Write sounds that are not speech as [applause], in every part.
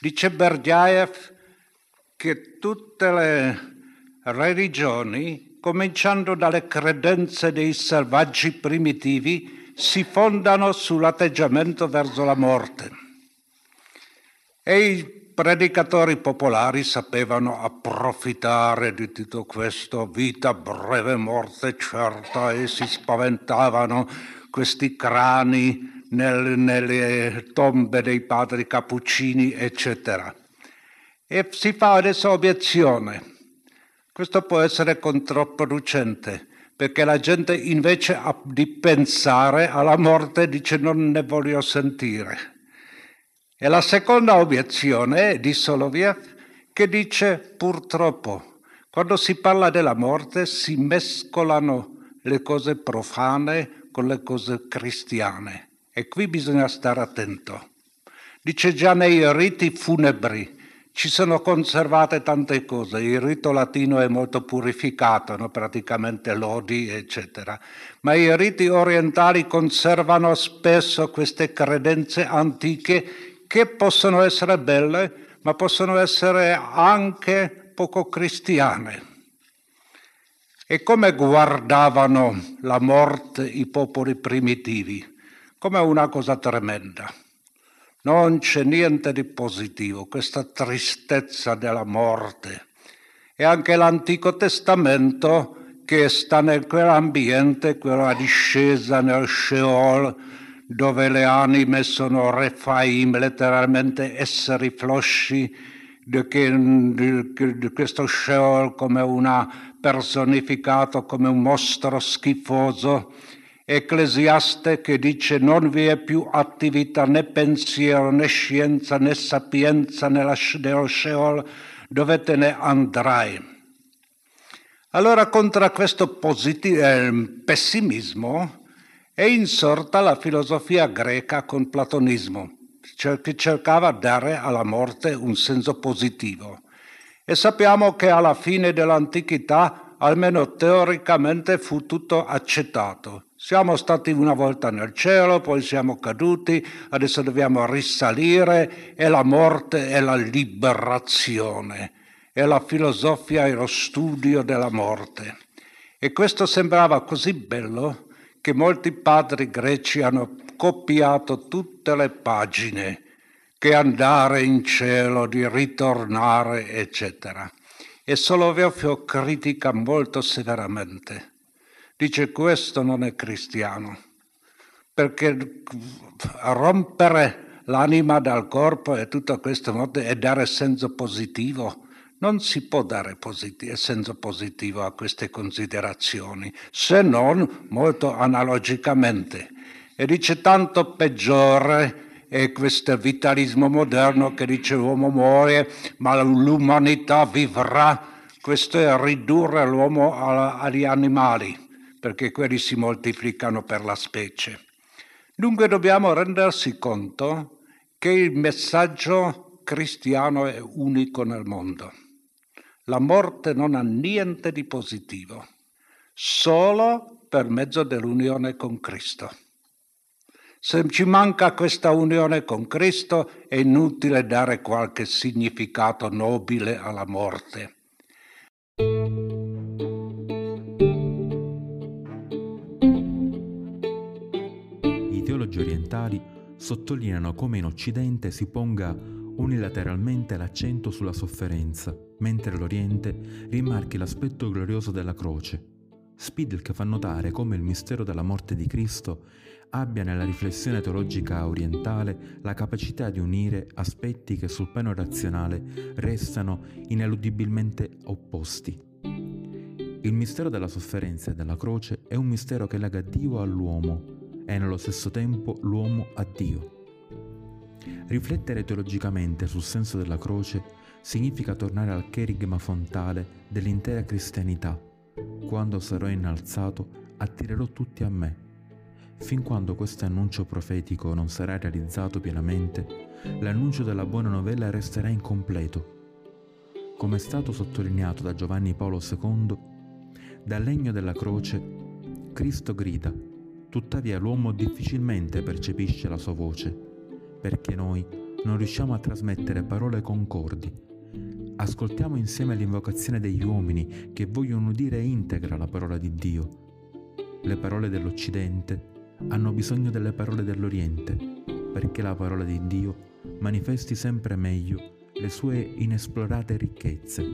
Dice Berdyaev che tutte le religioni, cominciando dalle credenze dei selvaggi primitivi, si fondano sull'atteggiamento verso la morte. E i predicatori popolari sapevano approfittare di tutto questo, vita breve, morte certa, e si spaventavano questi crani nel, nelle tombe dei padri cappuccini, eccetera. E si fa adesso obiezione. Questo può essere controproducente, perché la gente invece di pensare alla morte dice non ne voglio sentire. E la seconda obiezione è di Soloviev che dice purtroppo quando si parla della morte si mescolano le cose profane con le cose cristiane e qui bisogna stare attento. Dice già nei riti funebri ci sono conservate tante cose, il rito latino è molto purificato, no? praticamente lodi, eccetera, ma i riti orientali conservano spesso queste credenze antiche che possono essere belle, ma possono essere anche poco cristiane. E come guardavano la morte i popoli primitivi? Come una cosa tremenda. Non c'è niente di positivo, questa tristezza della morte. E anche l'Antico Testamento, che sta in quell'ambiente, quella discesa nel Sheol, dove le anime sono refaim, letteralmente esseri flosci, di, di, di questo Sheol come una personificato, come un mostro schifoso. Ecclesiaste che dice non vi è più attività né pensiero né scienza né sapienza nello Sheol dove te ne andrai. Allora contro questo positivo, eh, pessimismo è insorta la filosofia greca con platonismo, che cercava di dare alla morte un senso positivo. E sappiamo che alla fine dell'antichità, almeno teoricamente, fu tutto accettato. Siamo stati una volta nel cielo, poi siamo caduti, adesso dobbiamo risalire e la morte è la liberazione, è la filosofia e lo studio della morte. E questo sembrava così bello che molti padri greci hanno copiato tutte le pagine, che andare in cielo, di ritornare, eccetera. E Soloviev critica molto severamente. Dice questo non è cristiano, perché rompere l'anima dal corpo e tutto questo modo e dare senso positivo non si può dare positivo, senso positivo a queste considerazioni, se non molto analogicamente. E dice tanto peggiore è questo vitalismo moderno che dice l'uomo muore, ma l'umanità vivrà. Questo è ridurre l'uomo agli animali, perché quelli si moltiplicano per la specie. Dunque dobbiamo rendersi conto che il messaggio cristiano è unico nel mondo. La morte non ha niente di positivo, solo per mezzo dell'unione con Cristo. Se ci manca questa unione con Cristo è inutile dare qualche significato nobile alla morte. I teologi orientali sottolineano come in Occidente si ponga unilateralmente l'accento sulla sofferenza, mentre l'Oriente rimarchi l'aspetto glorioso della croce. Spidel fa notare come il mistero della morte di Cristo abbia nella riflessione teologica orientale la capacità di unire aspetti che sul piano razionale restano ineludibilmente opposti. Il mistero della sofferenza e della croce è un mistero che lega Dio all'uomo e nello stesso tempo l'uomo a Dio. Riflettere teologicamente sul senso della croce significa tornare al cherigma fontale dell'intera cristianità. Quando sarò innalzato, attirerò tutti a me. Fin quando questo annuncio profetico non sarà realizzato pienamente, l'annuncio della buona novella resterà incompleto. Come è stato sottolineato da Giovanni Paolo II, dal legno della croce Cristo grida, tuttavia l'uomo difficilmente percepisce la sua voce perché noi non riusciamo a trasmettere parole concordi. Ascoltiamo insieme l'invocazione degli uomini che vogliono udire integra la parola di Dio. Le parole dell'Occidente hanno bisogno delle parole dell'Oriente, perché la parola di Dio manifesti sempre meglio le sue inesplorate ricchezze.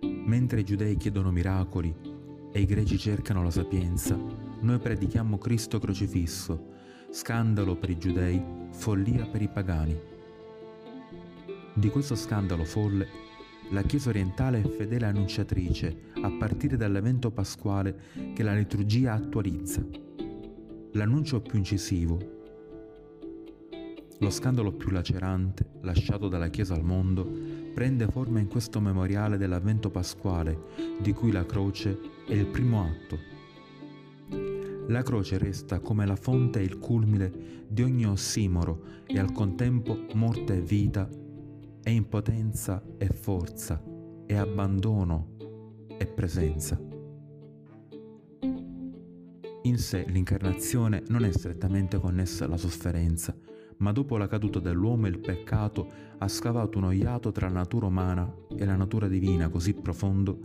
Mentre i giudei chiedono miracoli e i greci cercano la sapienza, noi predichiamo Cristo crocifisso, scandalo per i giudei, follia per i pagani. Di questo scandalo folle, la Chiesa orientale è fedele annunciatrice a partire dall'evento pasquale che la liturgia attualizza. L'annuncio più incisivo lo scandalo più lacerante, lasciato dalla Chiesa al mondo, prende forma in questo memoriale dell'avvento pasquale, di cui la croce è il primo atto. La croce resta come la fonte e il culmine di ogni ossimoro e al contempo morte e vita, e impotenza e forza, e abbandono e presenza. In sé l'incarnazione non è strettamente connessa alla sofferenza, ma dopo la caduta dell'uomo il peccato ha scavato un iato tra la natura umana e la natura divina così profondo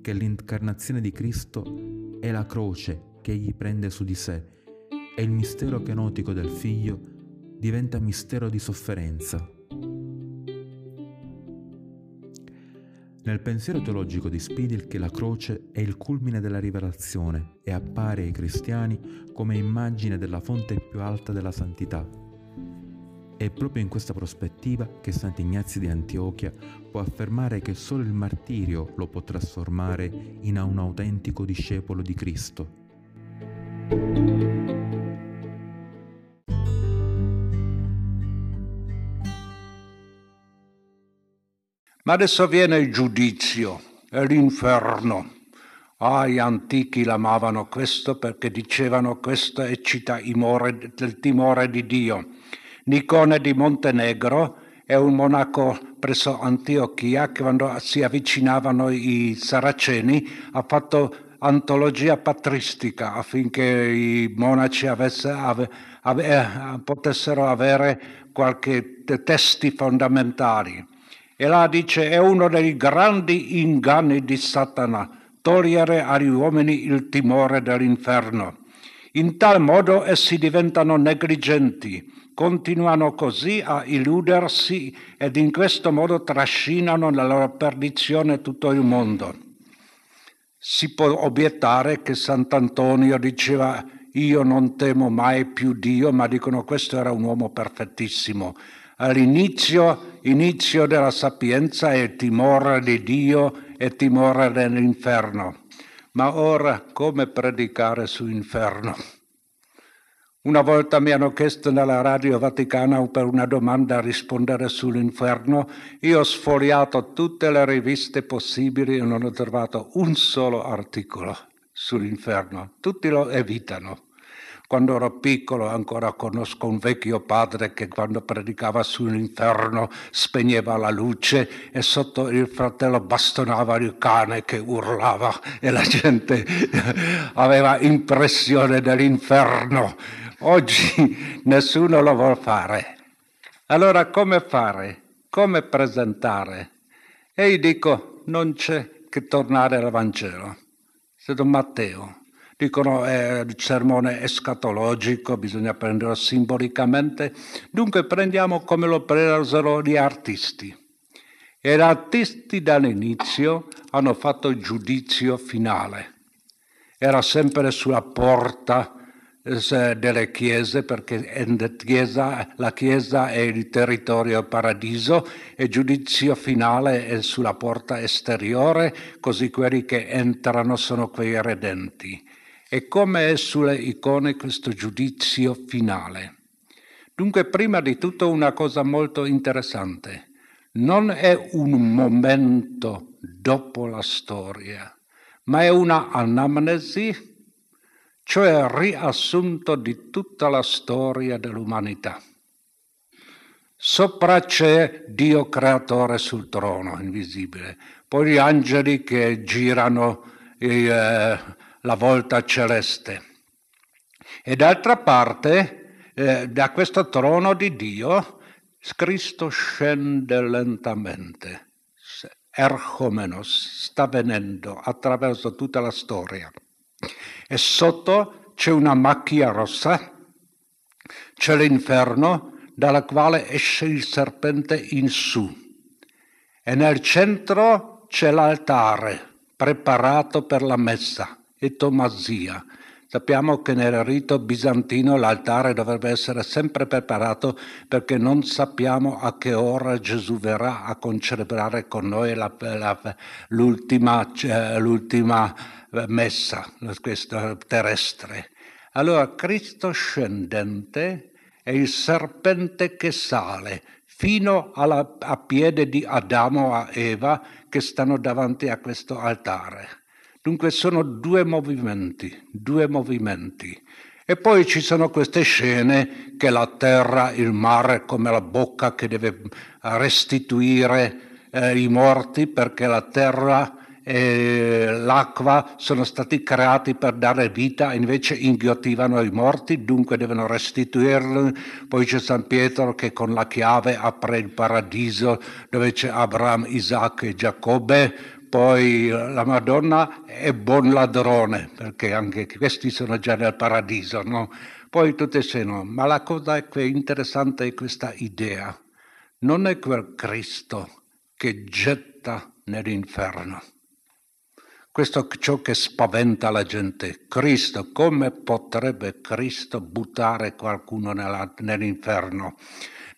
che l'incarnazione di Cristo è la croce che egli prende su di sé e il mistero kenotico del Figlio diventa mistero di sofferenza. Nel pensiero teologico di Spidil che la croce è il culmine della rivelazione e appare ai cristiani come immagine della fonte più alta della santità, è proprio in questa prospettiva che Sant'Ignazio di Antiochia può affermare che solo il martirio lo può trasformare in un autentico discepolo di Cristo. Ma adesso viene il giudizio e l'inferno. Ah, gli antichi l'amavano questo perché dicevano questa eccita il timore di Dio. Nicone di Montenegro è un monaco presso Antiochia che quando si avvicinavano i saraceni ha fatto antologia patristica affinché i monaci avesse, ave, ave, eh, potessero avere qualche testi fondamentali. E là dice è uno dei grandi inganni di Satana, togliere agli uomini il timore dell'inferno. In tal modo essi diventano negligenti, continuano così a illudersi ed in questo modo trascinano nella loro perdizione tutto il mondo. Si può obiettare che Sant'Antonio diceva io non temo mai più Dio, ma dicono questo era un uomo perfettissimo. All'inizio inizio della sapienza è timore di Dio e timore dell'inferno. Ma ora come predicare sull'inferno? Una volta mi hanno chiesto nella radio vaticana per una domanda a rispondere sull'inferno. Io ho sfogliato tutte le riviste possibili e non ho trovato un solo articolo sull'inferno. Tutti lo evitano. Quando ero piccolo ancora conosco un vecchio padre che quando predicava sull'inferno spegneva la luce e sotto il fratello bastonava il cane che urlava e la gente [laughs] aveva impressione dell'inferno. Oggi [laughs] nessuno lo vuole fare. Allora come fare? Come presentare? E io dico, non c'è che tornare al Vangelo. Don Matteo. Dicono è il sermone escatologico, bisogna prenderlo simbolicamente. Dunque prendiamo come lo presero gli artisti. E gli artisti dall'inizio hanno fatto il giudizio finale. Era sempre sulla porta delle chiese, perché chiesa, la chiesa è il territorio paradiso e giudizio finale è sulla porta esteriore, così quelli che entrano sono quei redenti. E come è sulle icone questo giudizio finale? Dunque, prima di tutto una cosa molto interessante. Non è un momento dopo la storia, ma è una anamnesi cioè il riassunto di tutta la storia dell'umanità. Sopra c'è Dio creatore sul trono, invisibile, poi gli angeli che girano eh, la volta celeste. E d'altra parte eh, da questo trono di Dio, Cristo scende lentamente. Erchomenos sta venendo attraverso tutta la storia. E sotto c'è una macchia rossa, c'è l'inferno dalla quale esce il serpente in su. E nel centro c'è l'altare preparato per la messa e Tomasia. Sappiamo che nel rito bizantino l'altare dovrebbe essere sempre preparato perché non sappiamo a che ora Gesù verrà a concelebrare con noi la, la, l'ultima, cioè, l'ultima, messa questa terrestre. Allora Cristo scendente è il serpente che sale fino alla, a piede di Adamo e Eva che stanno davanti a questo altare. Dunque sono due movimenti, due movimenti. E poi ci sono queste scene che la terra, il mare come la bocca che deve restituire eh, i morti perché la terra e l'acqua sono stati creati per dare vita, invece inghiottivano i morti, dunque devono restituirli. Poi c'è San Pietro che con la chiave apre il paradiso dove c'è Abramo, Isacco e Giacobbe. Poi la Madonna è buon ladrone, perché anche questi sono già nel paradiso, no? Poi tutte se no. Ma la cosa che è interessante è questa idea. Non è quel Cristo che getta nell'inferno questo è ciò che spaventa la gente. Cristo, come potrebbe Cristo buttare qualcuno nella, nell'inferno?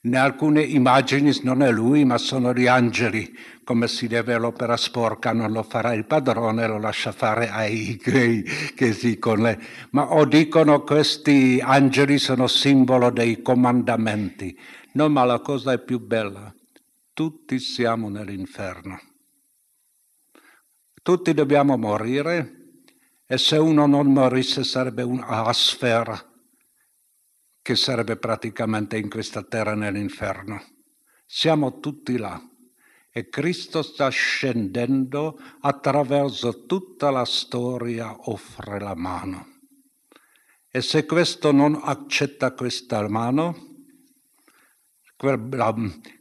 In alcune immagini non è lui, ma sono gli angeli. Come si deve l'opera sporca, non lo farà il padrone, lo lascia fare ai che, che si con le... Ma o dicono questi angeli sono simbolo dei comandamenti. No, ma la cosa è più bella. Tutti siamo nell'inferno. Tutti dobbiamo morire e se uno non morisse sarebbe una sfera che sarebbe praticamente in questa terra nell'inferno. Siamo tutti là e Cristo sta scendendo attraverso tutta la storia, offre la mano. E se questo non accetta questa mano, quella,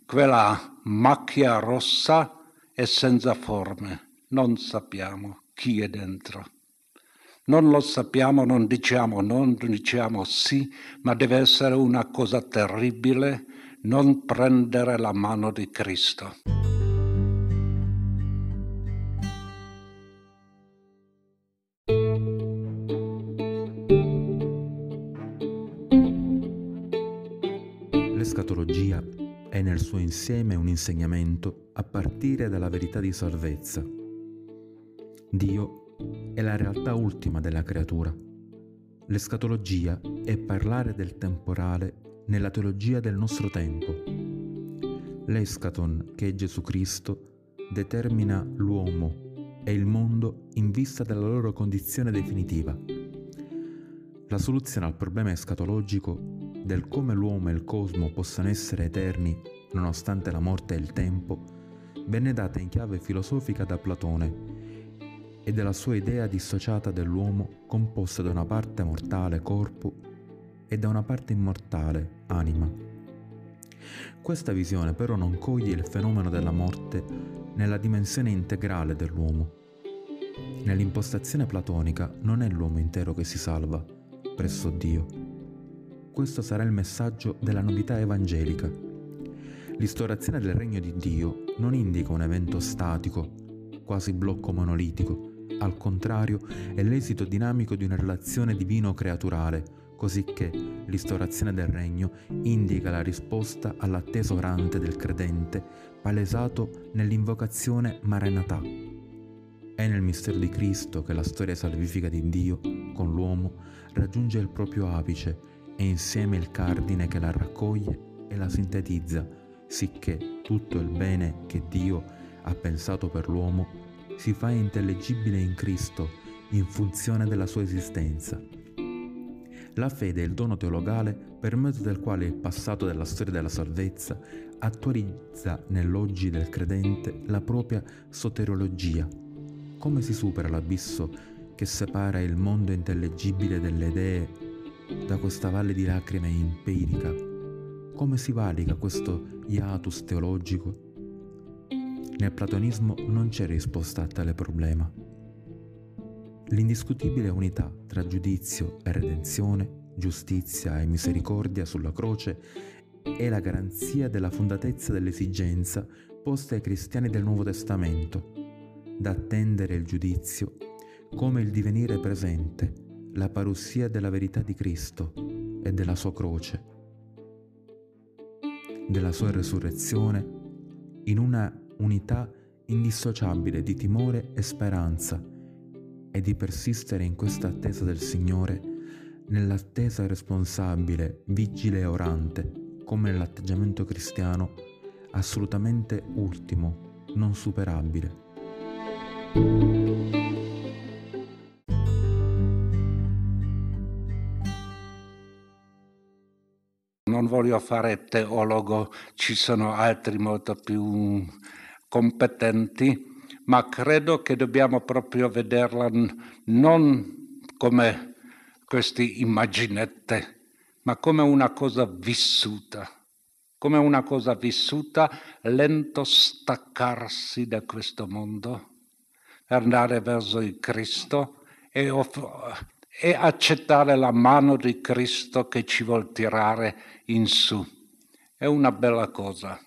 quella macchia rossa è senza forme non sappiamo chi è dentro. Non lo sappiamo, non diciamo, non diciamo sì, ma deve essere una cosa terribile non prendere la mano di Cristo. L'escatologia è nel suo insieme un insegnamento a partire dalla verità di salvezza Dio è la realtà ultima della creatura. L'escatologia è parlare del temporale nella teologia del nostro tempo. L'escaton, che è Gesù Cristo, determina l'uomo e il mondo in vista della loro condizione definitiva. La soluzione al problema escatologico del come l'uomo e il cosmo possano essere eterni nonostante la morte e il tempo venne data in chiave filosofica da Platone e della sua idea dissociata dell'uomo composta da una parte mortale, corpo, e da una parte immortale, anima. Questa visione però non coglie il fenomeno della morte nella dimensione integrale dell'uomo. Nell'impostazione platonica non è l'uomo intero che si salva presso Dio. Questo sarà il messaggio della novità evangelica. L'istorazione del regno di Dio non indica un evento statico, quasi blocco monolitico, al contrario, è l'esito dinamico di una relazione divino-creaturale, cosicché l'istaurazione del regno indica la risposta all'atteso orante del credente, palesato nell'invocazione Maranatà. È nel mistero di Cristo che la storia salvifica di Dio con l'uomo raggiunge il proprio apice e insieme il cardine che la raccoglie e la sintetizza, sicché tutto il bene che Dio ha pensato per l'uomo si fa intellegibile in Cristo in funzione della sua esistenza. La fede è il dono teologale per mezzo del quale il passato della storia della salvezza attualizza nell'oggi del credente la propria soteriologia. Come si supera l'abisso che separa il mondo intellegibile delle idee da questa valle di lacrime empirica? Come si valica questo hiatus teologico? Nel platonismo non c'è risposta a tale problema. L'indiscutibile unità tra giudizio e redenzione, giustizia e misericordia sulla croce è la garanzia della fondatezza dell'esigenza posta ai cristiani del Nuovo Testamento, da attendere il giudizio come il divenire presente, la parousia della verità di Cristo e della sua croce, della sua resurrezione, in una unità indissociabile di timore e speranza e di persistere in questa attesa del Signore, nell'attesa responsabile, vigile e orante, come nell'atteggiamento cristiano, assolutamente ultimo, non superabile. Voglio fare teologo, ci sono altri molto più competenti ma credo che dobbiamo proprio vederla non come queste immaginette, ma come una cosa vissuta, come una cosa vissuta, lento staccarsi da questo mondo, andare verso il Cristo e, off- e accettare la mano di Cristo che ci vuol tirare in su. È una bella cosa.